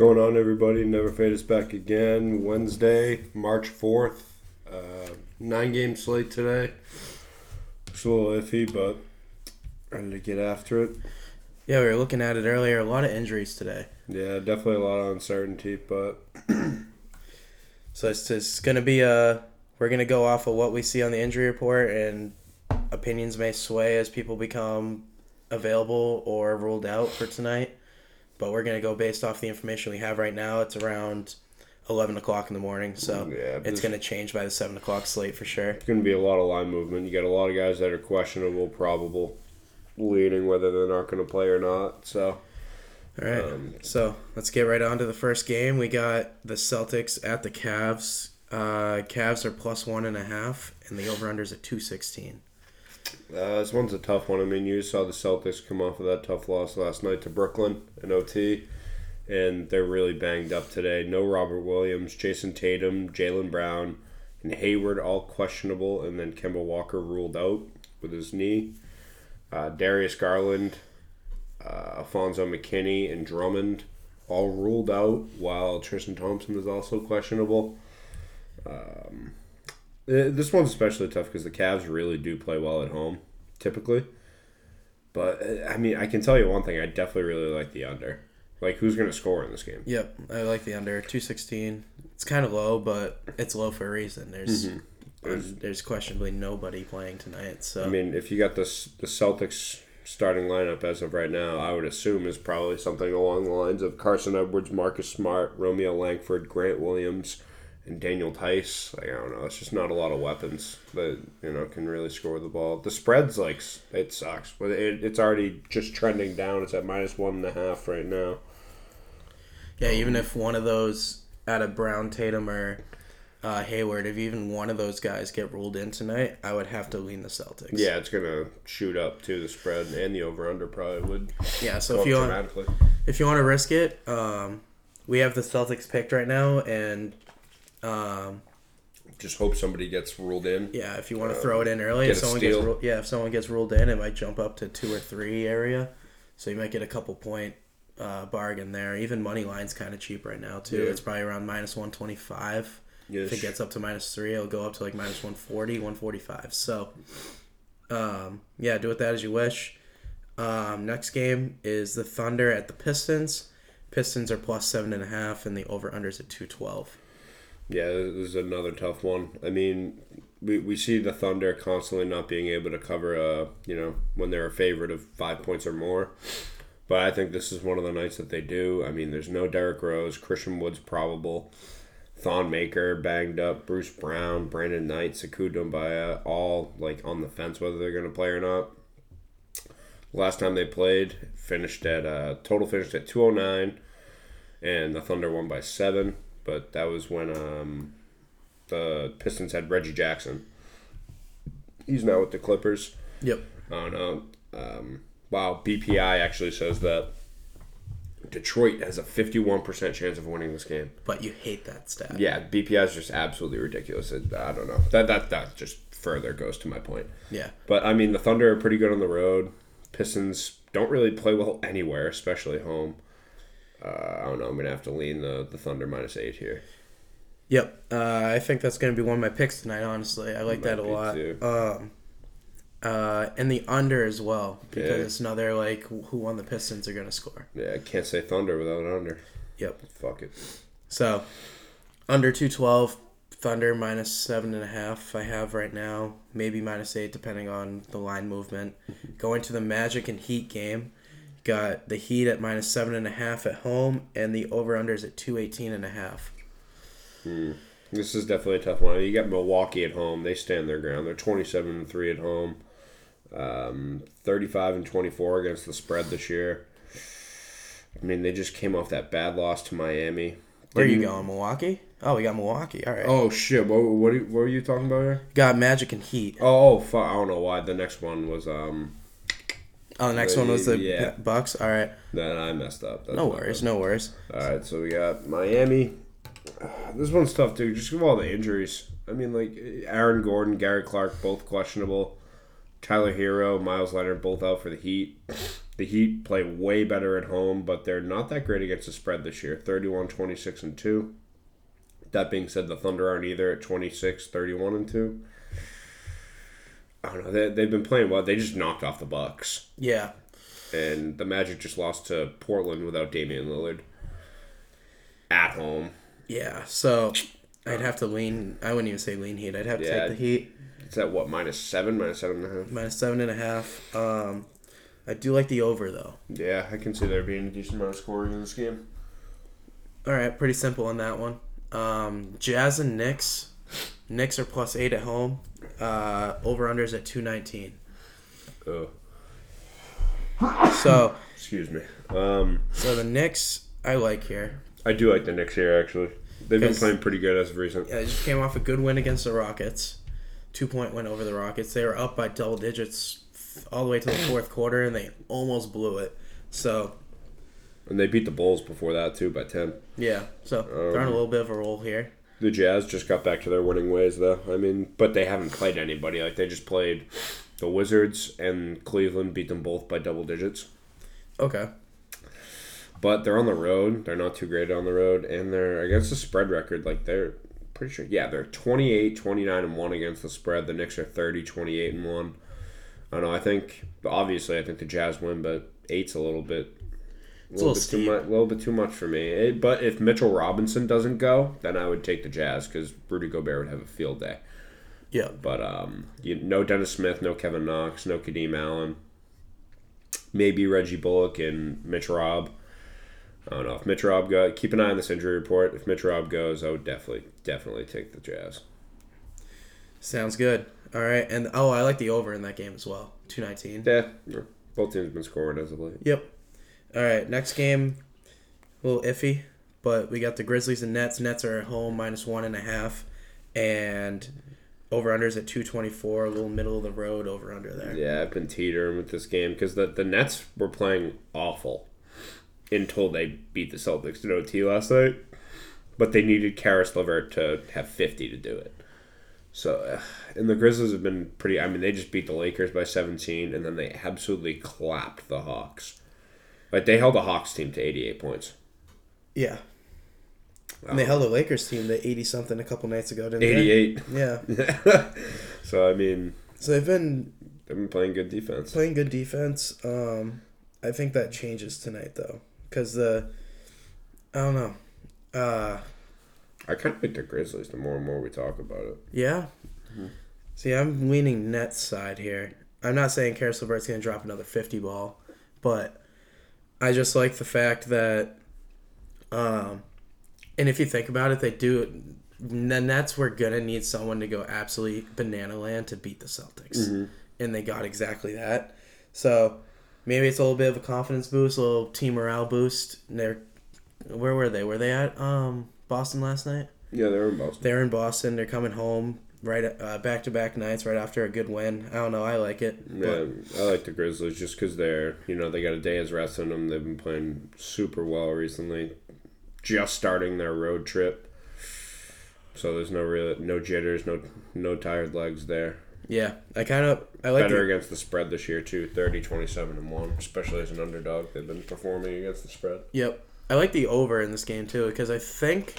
going on, everybody? Never Fade us back again. Wednesday, March 4th. Uh, nine game slate today. It's a little iffy, but ready to get after it. Yeah, we were looking at it earlier. A lot of injuries today. Yeah, definitely a lot of uncertainty, but So it's just going to be a. We're going to go off of what we see on the injury report, and opinions may sway as people become available or ruled out for tonight. But we're going to go based off the information we have right now. It's around 11 o'clock in the morning, so Yeah, it's going to change by the 7 o'clock slate for sure. it's going to be a lot of line movement. You got a lot of guys that are questionable, probable, leading whether they're not going to play or not. So, All right. Um, so let's get right on to the first game. We got the Celtics at the Cavs. Uh, Cavs are plus one and a half, and the over unders at 216. Uh, this one's a tough one. I mean, you saw the Celtics come off of that tough loss last night to Brooklyn in OT, and they're really banged up today. No Robert Williams, Jayson Tatum, Jaylen Brown, and Hayward all questionable, and then Kemba Walker ruled out with his knee. Uh, Darius Garland, uh, Alfonzo McKinnie, and Drummond all ruled out, while Tristan Thompson is also questionable. Um, This one's especially tough because the Cavs really do play well at home, typically. But uh, I mean, I can tell you one thing: I definitely really like the under. Like, who's going to score in this game? Yep, I like the under 216. It's kind of low, but it's low for a reason. There's there's, there's questionably nobody playing tonight, so I mean, if you got this the Celtics starting lineup as of right now, I would assume is probably something along the lines of Carsen Edwards, Marcus Smart, Romeo Langford, Grant Williams, and Daniel Theis. Like I don't know, it's just not a lot of weapons that you know can really score the ball. The spread's like it sucks, but it, it's already just trending down. It's at minus one and a half right now. yeah. Even if one of those out of Brown, Tatum, or uh, Hayward, if even one of those guys get ruled in tonight, I would have to lean the Celtics. Yeah, it's gonna shoot up to the spread and the over under probably would yeah. So if you want if you want to risk it, um, we have the Celtics picked right now, and um, Just hope somebody gets ruled in. yeah, if you want to throw it in early, if someone gets ru- yeah, if someone gets ruled in, it might jump up to two or three area, so you might get a couple point uh, bargain there. Even money line's kind of cheap right now too. Yeah. It's probably around minus one twenty five. If it gets up to minus three, it'll go up to like minus 140, 145. So, um, yeah, do with that as you wish. Um, next game is the Thunder at the Pistons. Pistons are plus seven and a half, and the over unders at 212. Yeah, this is another tough one. I mean, we, we see the Thunder constantly not being able to cover, uh, you know, when they're a favorite of five points or more. But I think this is one of the nights that they do. I mean, there's no Derrick Rose, Christian Woods probable, Thon Maker banged up, Bruce Brown, Brandon Knight, Doumbouya, all like on the fence whether they're going to play or not. Last time they played, finished at uh, total finished at 209, and the Thunder won by seven. But that was when um, the Pistons had Reggie Jackson. He's now with the Clippers. Yep. I don't know. Um, wow, BPI actually says that Detroit has a 51% chance of winning this game. But you hate that stat. Yeah, BPI is just absolutely ridiculous. I don't know. That, that that just further goes to my point. Yeah. But I mean, the Thunder are pretty good on the road. Pistons don't really play well anywhere, especially home. Uh, I don't know. I'm gonna have to lean the the Thunder minus eight here. Yep. Uh, I think that's going to be one of my picks tonight, honestly. I like Might that a lot. Um, uh, and the under as well, because Yeah. it's another, like, who on the Pistons are going to score. Yeah, I can't say Thunder without an under. Yep. Fuck it. So, under 212, Thunder minus seven and a half. I have right now, maybe minus eight, depending on the line movement. Going to the Magic and Heat game, got the Heat at minus seven and a half at home, and the over unders at 218 and a half. This is definitely a tough one. You got Milwaukee at home. They stand their ground. They're 27 and 3 at home. Um, 35 and 24 against the spread this year. I mean, they just came off that bad loss to Miami. Where are you going, Milwaukee? Oh, we got Milwaukee. All right. Oh shit! What what, are you- what were you talking about here? Got Magic and Heat. Oh, oh fuck! I don't know why. The next one was um. Oh, the next one was the Yeah. Bucks. All right. Then I messed up. That's No worries. No worries. All right, so we got Miami. This one's tough too, just with all the injuries. I mean, like Aaron Gordon, Gary Clark, both questionable. Tyler Herro, Meyers Leonard, both out for the Heat. The Heat play way better at home, but they're not that great against the spread this year 31, 26, and 2. That being said, the Thunder aren't either at 26, 31, and 2. I don't know. They, they've been playing well. They just knocked off the Bucks. Yeah. And the Magic just lost to Portland without Damian Lillard. At home. Yeah. So I'd have to lean. I wouldn't even say lean Heat. I'd have to Yeah. take the Heat It's at what, minus 7, minus 7.5? minus seven and a half. Um, I do like the over though. Yeah, I can see there being a decent amount of scoring in this game. All right, pretty simple on that one. Um, Jazz and Knicks. Knicks are plus eight at home. Uh, over unders at two nineteen. Oh, So excuse me. Um, so the Knicks I like here. I do like the Knicks here, actually. They've been playing pretty good as of recent. Yeah, they just came off a good win against the Rockets. Two point win over the Rockets. They were up by double digits all the way to the fourth quarter, and they almost blew it. So And they beat the Bulls before that, too, by 10. yeah, so they're on a Um, little bit of a roll here. The Jazz just got back to their winning ways, though. I mean, but they haven't played anybody. Like, they just played the Wizards and Cleveland, beat them both by double digits. Okay. But they're on the road. They're not too great on the road. And they're against the spread record. Like, they're pretty sure. Yeah, they're 28, 29, and 1 against the spread. The Knicks are 30, 28, and 1. I don't know. I think, obviously, I think the Jazz win, but eight's a little bit. A It's a little, little bit too steep. much. A little bit too much for me. It- but if Mitchell Robinson doesn't go, then I would take the Jazz because Rudy Gobert would have a field day. Yeah. But um, you, no Dennis Smith, no Kevin Knox, no Kadeem Allen. Maybe Reggie Bullock and Mitch Rob. I don't know if Mitch Rob go. Keep an eye on this injury report. If Mitch Rob goes, I would definitely, definitely take the Jazz. Sounds good. All right, and oh, I like the over in that game as well. Two nineteen. Yeah, yeah. both teams have been scoring as of late. Yep. All right, next game, a little iffy, but we got the Grizzlies and Nets. Nets are at home minus one and a half, and over unders at two twenty four. A little middle of the road over under there. Yeah, I've been teetering with this game because the the Nets were playing awful until they beat the Celtics in OT last night. But they needed Caris LeVert to have fifty to do it. So, uh, and the Grizzlies have been pretty. I mean, they just beat the Lakers by seventeen, and then they absolutely clapped the Hawks. Like they held the Hawks team to eighty eight points. Yeah. And they held the Lakers team to eighty something a couple nights ago, didn't Eighty they? eight. Yeah. so I mean, So they've been they've been playing good defense. playing good defense. Um, I think that changes tonight though, because the I don't know. Uh, I kind of like the Grizzlies. The more and more we talk about it. Yeah. See, I'm leaning Nets side here. I'm not saying Caris LeVert's going to drop another 50 ball, but I just like the fact that, um, and if you think about it, they do. The Nets were to need someone to go absolutely banana land to beat the Celtics. And they got exactly that. So maybe it's a little bit of a confidence boost, a little team morale boost. And they're, where were they? Were they at um, Boston last night? Yeah, they're in Boston. They're in Boston. They're coming home right uh, back to back nights right after a good win. I don't know. I like it. Yeah, But I like the Grizzlies just because they're you know they got a day's rest in them. They've been playing super well recently, just starting their road trip. So there's no real no jitters, no no tired legs there. yeah, I kind of I like Better the, against the spread this year too, 30, 27, and one. Especially as an underdog, they've been performing against the spread. Yep, I like the over in this game too because I think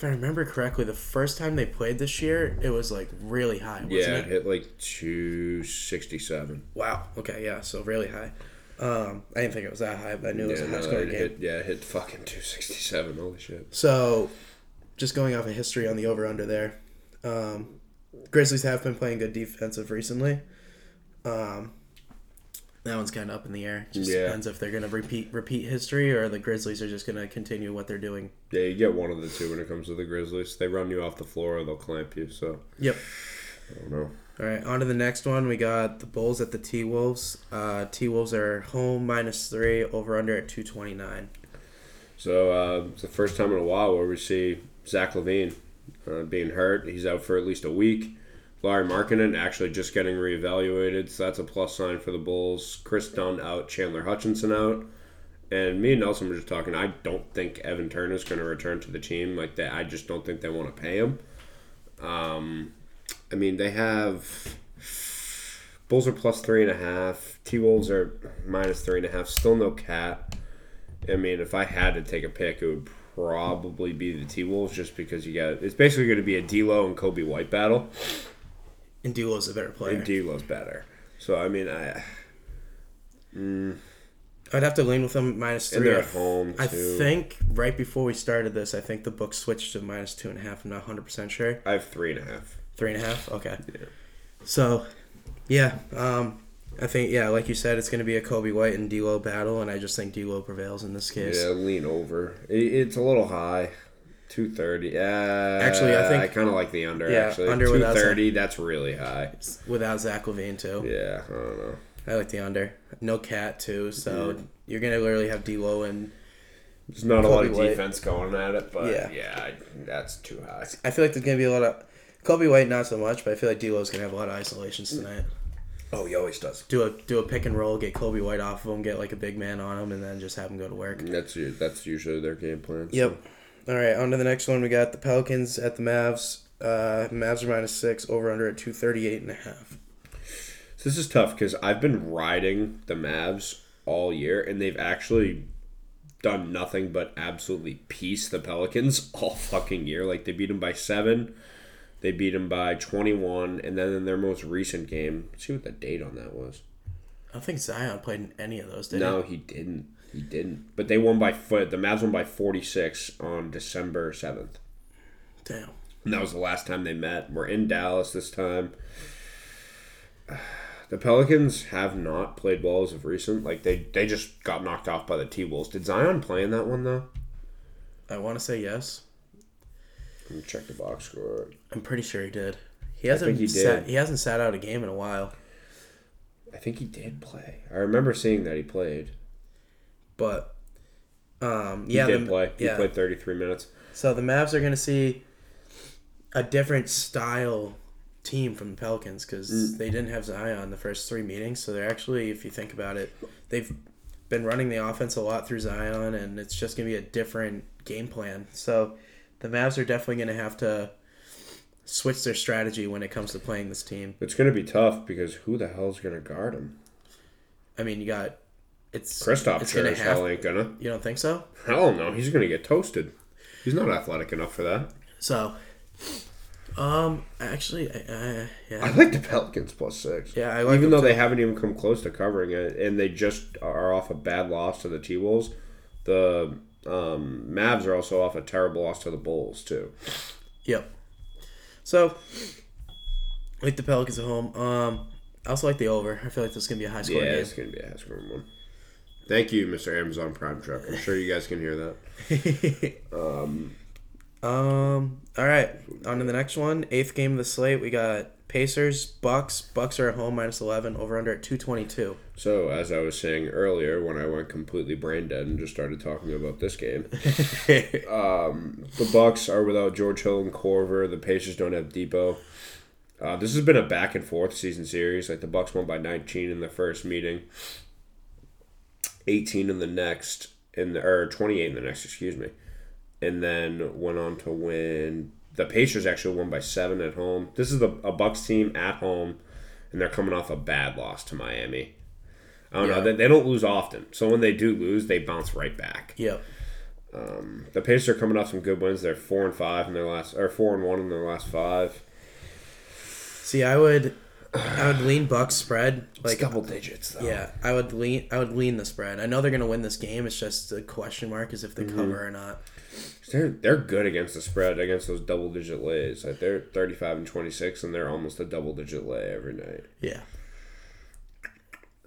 if I remember correctly, the first time they played this year, it was like really high. Wasn't yeah, it it? hit like two sixty seven. Wow. Okay. Yeah. So really high. Um, I didn't think it was that high, but I knew it was Yeah, a no, better game. hit, yeah, it hit fucking two sixty seven. Holy shit. So, just going off of history on the over under there, um, Grizzlies have been playing good defensive recently. Um, that one's kind of up in the air. Just Yeah. depends if they're going to repeat repeat history or the Grizzlies are just going to continue what they're doing. Yeah, you get one of the two when it comes to the Grizzlies. They run you off the floor or they'll clamp you. So Yep. I don't know. All right, on to the next one. We got the Bulls at the T Wolves. Uh, T Wolves are home minus three, over under at two twenty nine. So uh, it's the first time in a while where we see Zach LaVine uh, being hurt. He's out for at least a week. Lauri Markkanen actually just getting reevaluated, so that's a plus sign for the Bulls. Kris Dunn out, Chandler Hutchison out, and me and Nelson were just talking. I don't think Evan Turner is going to return to the team like that. I just don't think they want to pay him. Um, I mean, they have Bulls are plus three and a half. T Wolves are minus three and a half. Still no KAT. I mean, if I had to take a pick, it would probably be the T Wolves, just because you got it's basically going to be a D'Lo and Coby White battle, And D'Lo's a better player. and D'Lo's better. So I mean, I I'd have to lean with them minus and they're at home I too. think right before we started this, I think the book switched to minus two and a half. I'm not 100 percent sure. I have three and a half. Three and a half. Okay. Yeah. So, yeah. Um, I think yeah, like you said, it's going to be a Coby White and D'Lo battle, and I just think D'Lo prevails in this case. Yeah, lean over. It, it's a little high. Two thirty. Yeah. Actually, I think- I kind of like the under. Yeah, actually, under two thirty. That's really high. Without Zach LaVine too. Yeah, I don't know. I like the under. No KAT too, so Mm-hmm. you're gonna literally have D'Lo and There's not a lot of White. defense going at it, but Yeah. yeah, I, that's too high. I feel like there's gonna be a lot of Coby White, not so much, but I feel like D'Lo's gonna have a lot of isolations tonight. Oh, he always does. Do a do a pick and roll, get Coby White off of him, get like a big man on him, and then just have him go to work. That's that's usually their game plan. so. Yep. All right, on to the next one. We got the Pelicans at the Mavs. Uh, Mavs are minus six, over under at two thirty eight and a half. So this is tough because I've been riding the Mavs all year, and they've actually done nothing but absolutely piece the Pelicans all fucking year. Like they beat them by seven, they beat them by twenty one, and then in their most recent game, see what the date on that was. I don't think Zion played in any of those, did No, he didn't. He didn't. But they won by foot. The Mavs won by forty six on December seventh. Damn. And that was the last time they met. We're in Dallas this time. The Pelicans have not played well as of recent. Like they, they just got knocked off by the T Wolves. Did Zion play in that one though? I want to say yes. Let me check the box score. I'm pretty sure he did. He hasn't he sat. did. He hasn't sat out a game in a while. I think he did play. I remember seeing that he played. But um, He yeah, did the- play. He yeah. played thirty three minutes. So the Mavs are going to see a different style team from the Pelicans because Mm. they didn't have Zion the first three meetings. So they're actually, if you think about it, they've been running the offense a lot through Zion, and it's just going to be a different game plan. So the Mavs are definitely going to have to switch their strategy when it comes to playing this team. It's gonna be tough because who the hell's gonna guard him? I mean, you got it's Kristaps sure gonna as hell ain't gonna. You don't think so? Hell no, he's gonna get toasted. He's not athletic enough for that. So, um, actually, I, I, yeah, I like the Pelicans plus six. yeah, I like even though too. they haven't even come close to covering it, and they just are off a bad loss to the T Wolves, the um, Mavs are also off a terrible loss to the Bulls too. Yep. So, I like the Pelicans at home. Um, I also like the over. I feel like this is gonna be a high score. Yeah, scoring it's gonna be a high scoring one. Thank you, Mr. Amazon Prime Truck. I'm sure you guys can hear that. game. um. All right. On to the next one. Eighth game of the slate. We got Pacers, Bucks. Bucks are at home minus eleven. Over under at two twenty two. So, as I was saying earlier, when I went completely brain dead and just started talking about this game, um, the Bucks are without George Hill and Korver. The Pacers don't have Dipo. Uh, this has been a back and forth season series. Like the Bucks won by 19 in the first meeting, 18 in the next, in the, or 28 in the next, excuse me, and then went on to win. The Pacers actually won by seven at home. This is the, a Bucks team at home, and they're coming off a bad loss to Miami. I don't Yeah. know. They, they don't lose often, so when they do lose, they bounce right back. Yep. Um, the Pacers are coming off some good wins. They're four and five in their last, or four and one in their last five. See, I would, I would lean Bucks spread. Like double digits though. Yeah, I would lean. I would lean the spread. I know they're gonna win this game. It's just a question mark is if Mm-hmm. they cover or not. they're they're good against the spread against those double digit lays. Like they're thirty five and twenty six, and they're almost a double digit lay every night. Yeah.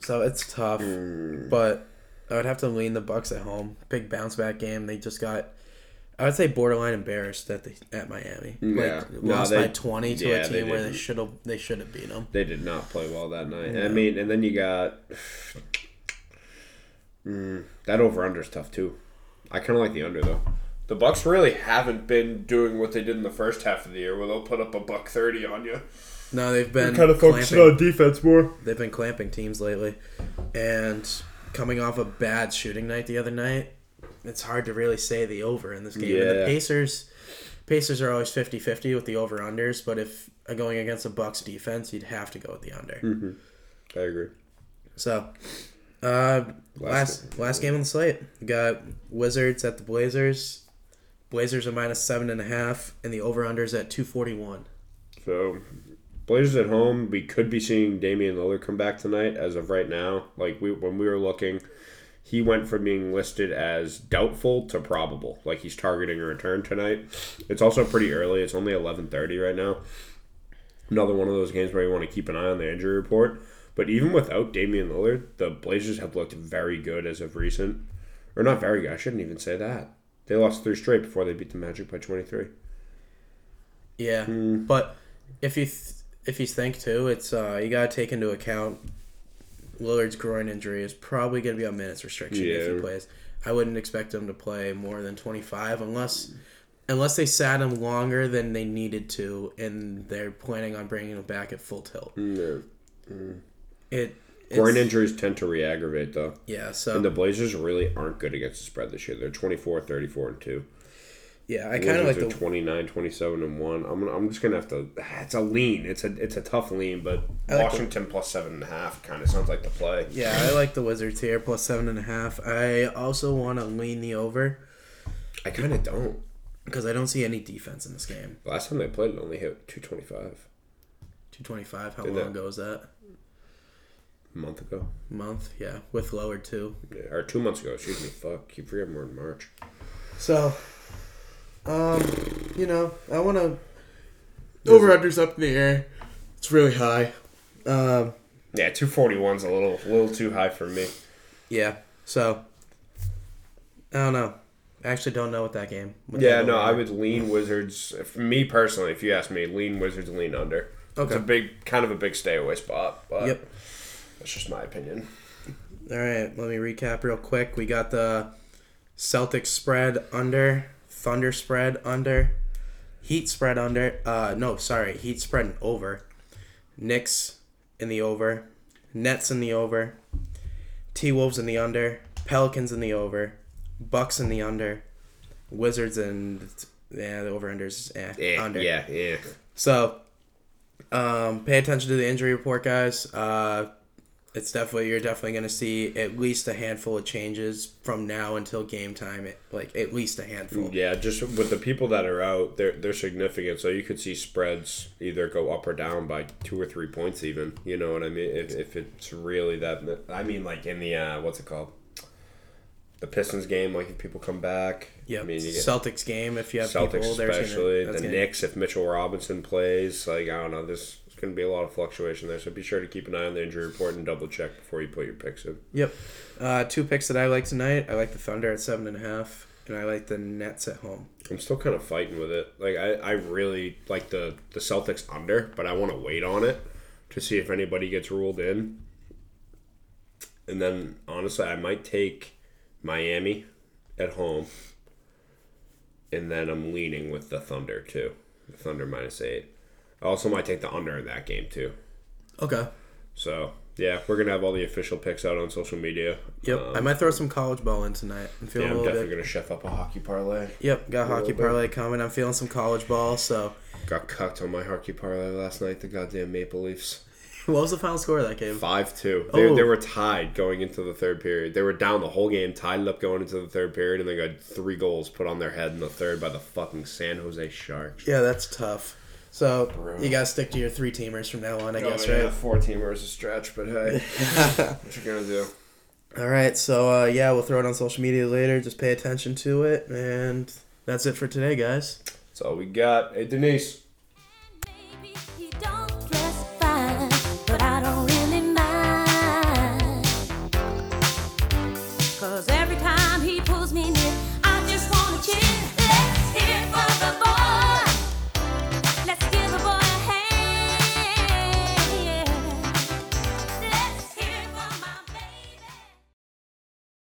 So it's tough, Hmm. but I would have to lean the Bucks at home. Big bounce back game. They just got, I would say, borderline embarrassed at the at Miami. Yeah. like, No, lost they- by twenty to yeah, a they team where they should have they should have beat them. They did not play well that night. I mean, and then you got Mm, that over under is tough too. I kind of like the under though. The Bucks really haven't been doing what they did in the first half of the year, where they'll put up a buck thirty on you. No, they've been Kind of focusing on defense more. They've been clamping teams lately, and coming off a bad shooting night the other night, it's hard to really say the over in this game. And the Pacers, Pacers are always 50-50 with the over unders, but if going against a Bucks defense, you'd have to go with the under. I agree. So, uh, last last game on the slate, we got Wizards at the Blazers. Blazers are minus seven and a half, and the over unders at two forty one. So, Blazers at home. We could be seeing Damian Lillard come back tonight. As of right now, like we when we were looking, he went from being listed as doubtful to probable. Like he's targeting a return tonight. It's also pretty early. It's only eleven thirty right now. Another one of those games where you want to keep an eye on the injury report. But even without Damian Lillard, the Blazers have looked very good as of recent. Or not very good. I shouldn't even say that. They lost three straight before they beat the Magic by twenty three. Yeah, Hmm. but if you th- if you think too, it's uh, you gotta take into account Lillard's groin injury is probably gonna be on minutes restriction if he plays. I wouldn't expect him to play more than twenty five unless unless they sat him longer than they needed to, and they're planning on bringing him back at full tilt. Mm, no. Mm. It Groin injuries tend to re-aggravate though. Yeah, so And the Blazers really aren't good against the spread this year. They're 24, 34, and 2. Yeah, I kind of like the are 29, 27, and 1. I'm, gonna, I'm just going to have to. It's a lean. It's a it's a tough lean, but like the- Washington plus 7.5 kind of sounds like the play. yeah I like the Wizards here plus seven and a half. I also want to lean the over I kind of don't. because I don't see any defense in this game. Last time they played, it only hit 225 Two twenty five. How Did long that- ago was that? a month ago. month, yeah, with lower two. Yeah, or two months ago, excuse me. Fuck. Keep forgetting we're in March. So, um, you know, I want to over unders up in the air. It's really high. Um, Yeah, 241's a little, a little too high for me. yeah. So, I don't know. I actually don't know what that game. what Yeah, no, over- I would lean Wizards. For me personally, if you ask me, lean Wizards, lean under. Okay. It's a big, kind of a big stay away spot, but Yep. that's just my opinion. All right, let me recap real quick. We got the Celtics spread under, Thunder spread under, Heat spread under. Uh, no, sorry, Heat spread over, Knicks in the over, Nets in the over, T Wolves in the under, Pelicans in the over, Bucks in the under, Wizards and yeah, the over unders eh, Yeah, under. yeah, yeah. So, um, pay attention to the injury report, guys. Uh, it's definitely you're definitely going to see at least a handful of changes from now until game time. It, like at least a handful. Yeah, just with the people that are out, they're they're significant. So you could see spreads either go up or down by two or three points, even. You know what I mean? If, if it's really that, I mean, like in the uh, what's it called? The Pistons game, like if people come back. Yeah, I mean, Celtics game. If you have Celtics people, especially gonna, the gonna- Knicks. If Mitchell Robinson plays, like I don't know, there's going to be a lot of fluctuation there. So be sure to keep an eye on the injury report and double check before you put your picks in. Yep. Uh, two picks that I like tonight. I like the Thunder at seven and a half, and I like the Nets at home. I'm still kind of fighting with it. Like I, I really like the the Celtics under, but I want to wait on it to see if anybody gets ruled in. And then honestly, I might take Miami at home. And then I'm leaning with the Thunder too. The Thunder minus eight. I also might take the under in that game too. Okay. So yeah, we're gonna have all the official picks out on social media. Yep. Um, I might throw some college ball in tonight. I'm feeling yeah, I'm definitely bit. gonna chef up a hockey parlay. Yep. Got a hockey bit. parlay coming. I'm feeling some college ball. So, Got cucked on my hockey parlay last night. The goddamn Maple Leafs. what was the final score of that game? Five two. They, Oh. they were tied going into the third period. They were down the whole game, tied it up going into the third period, and they got three goals put on their head in the third by the fucking San Jose Sharks. Yeah, that's tough. So Bro. you gotta stick to your three teamers from now on, I guess, Oh, yeah, right? Four teamer is a stretch, but hey, what you gonna do? All right. So uh, yeah, we'll throw it on social media later. Just pay attention to it, and that's it for today, guys. That's all we got. Hey Denise.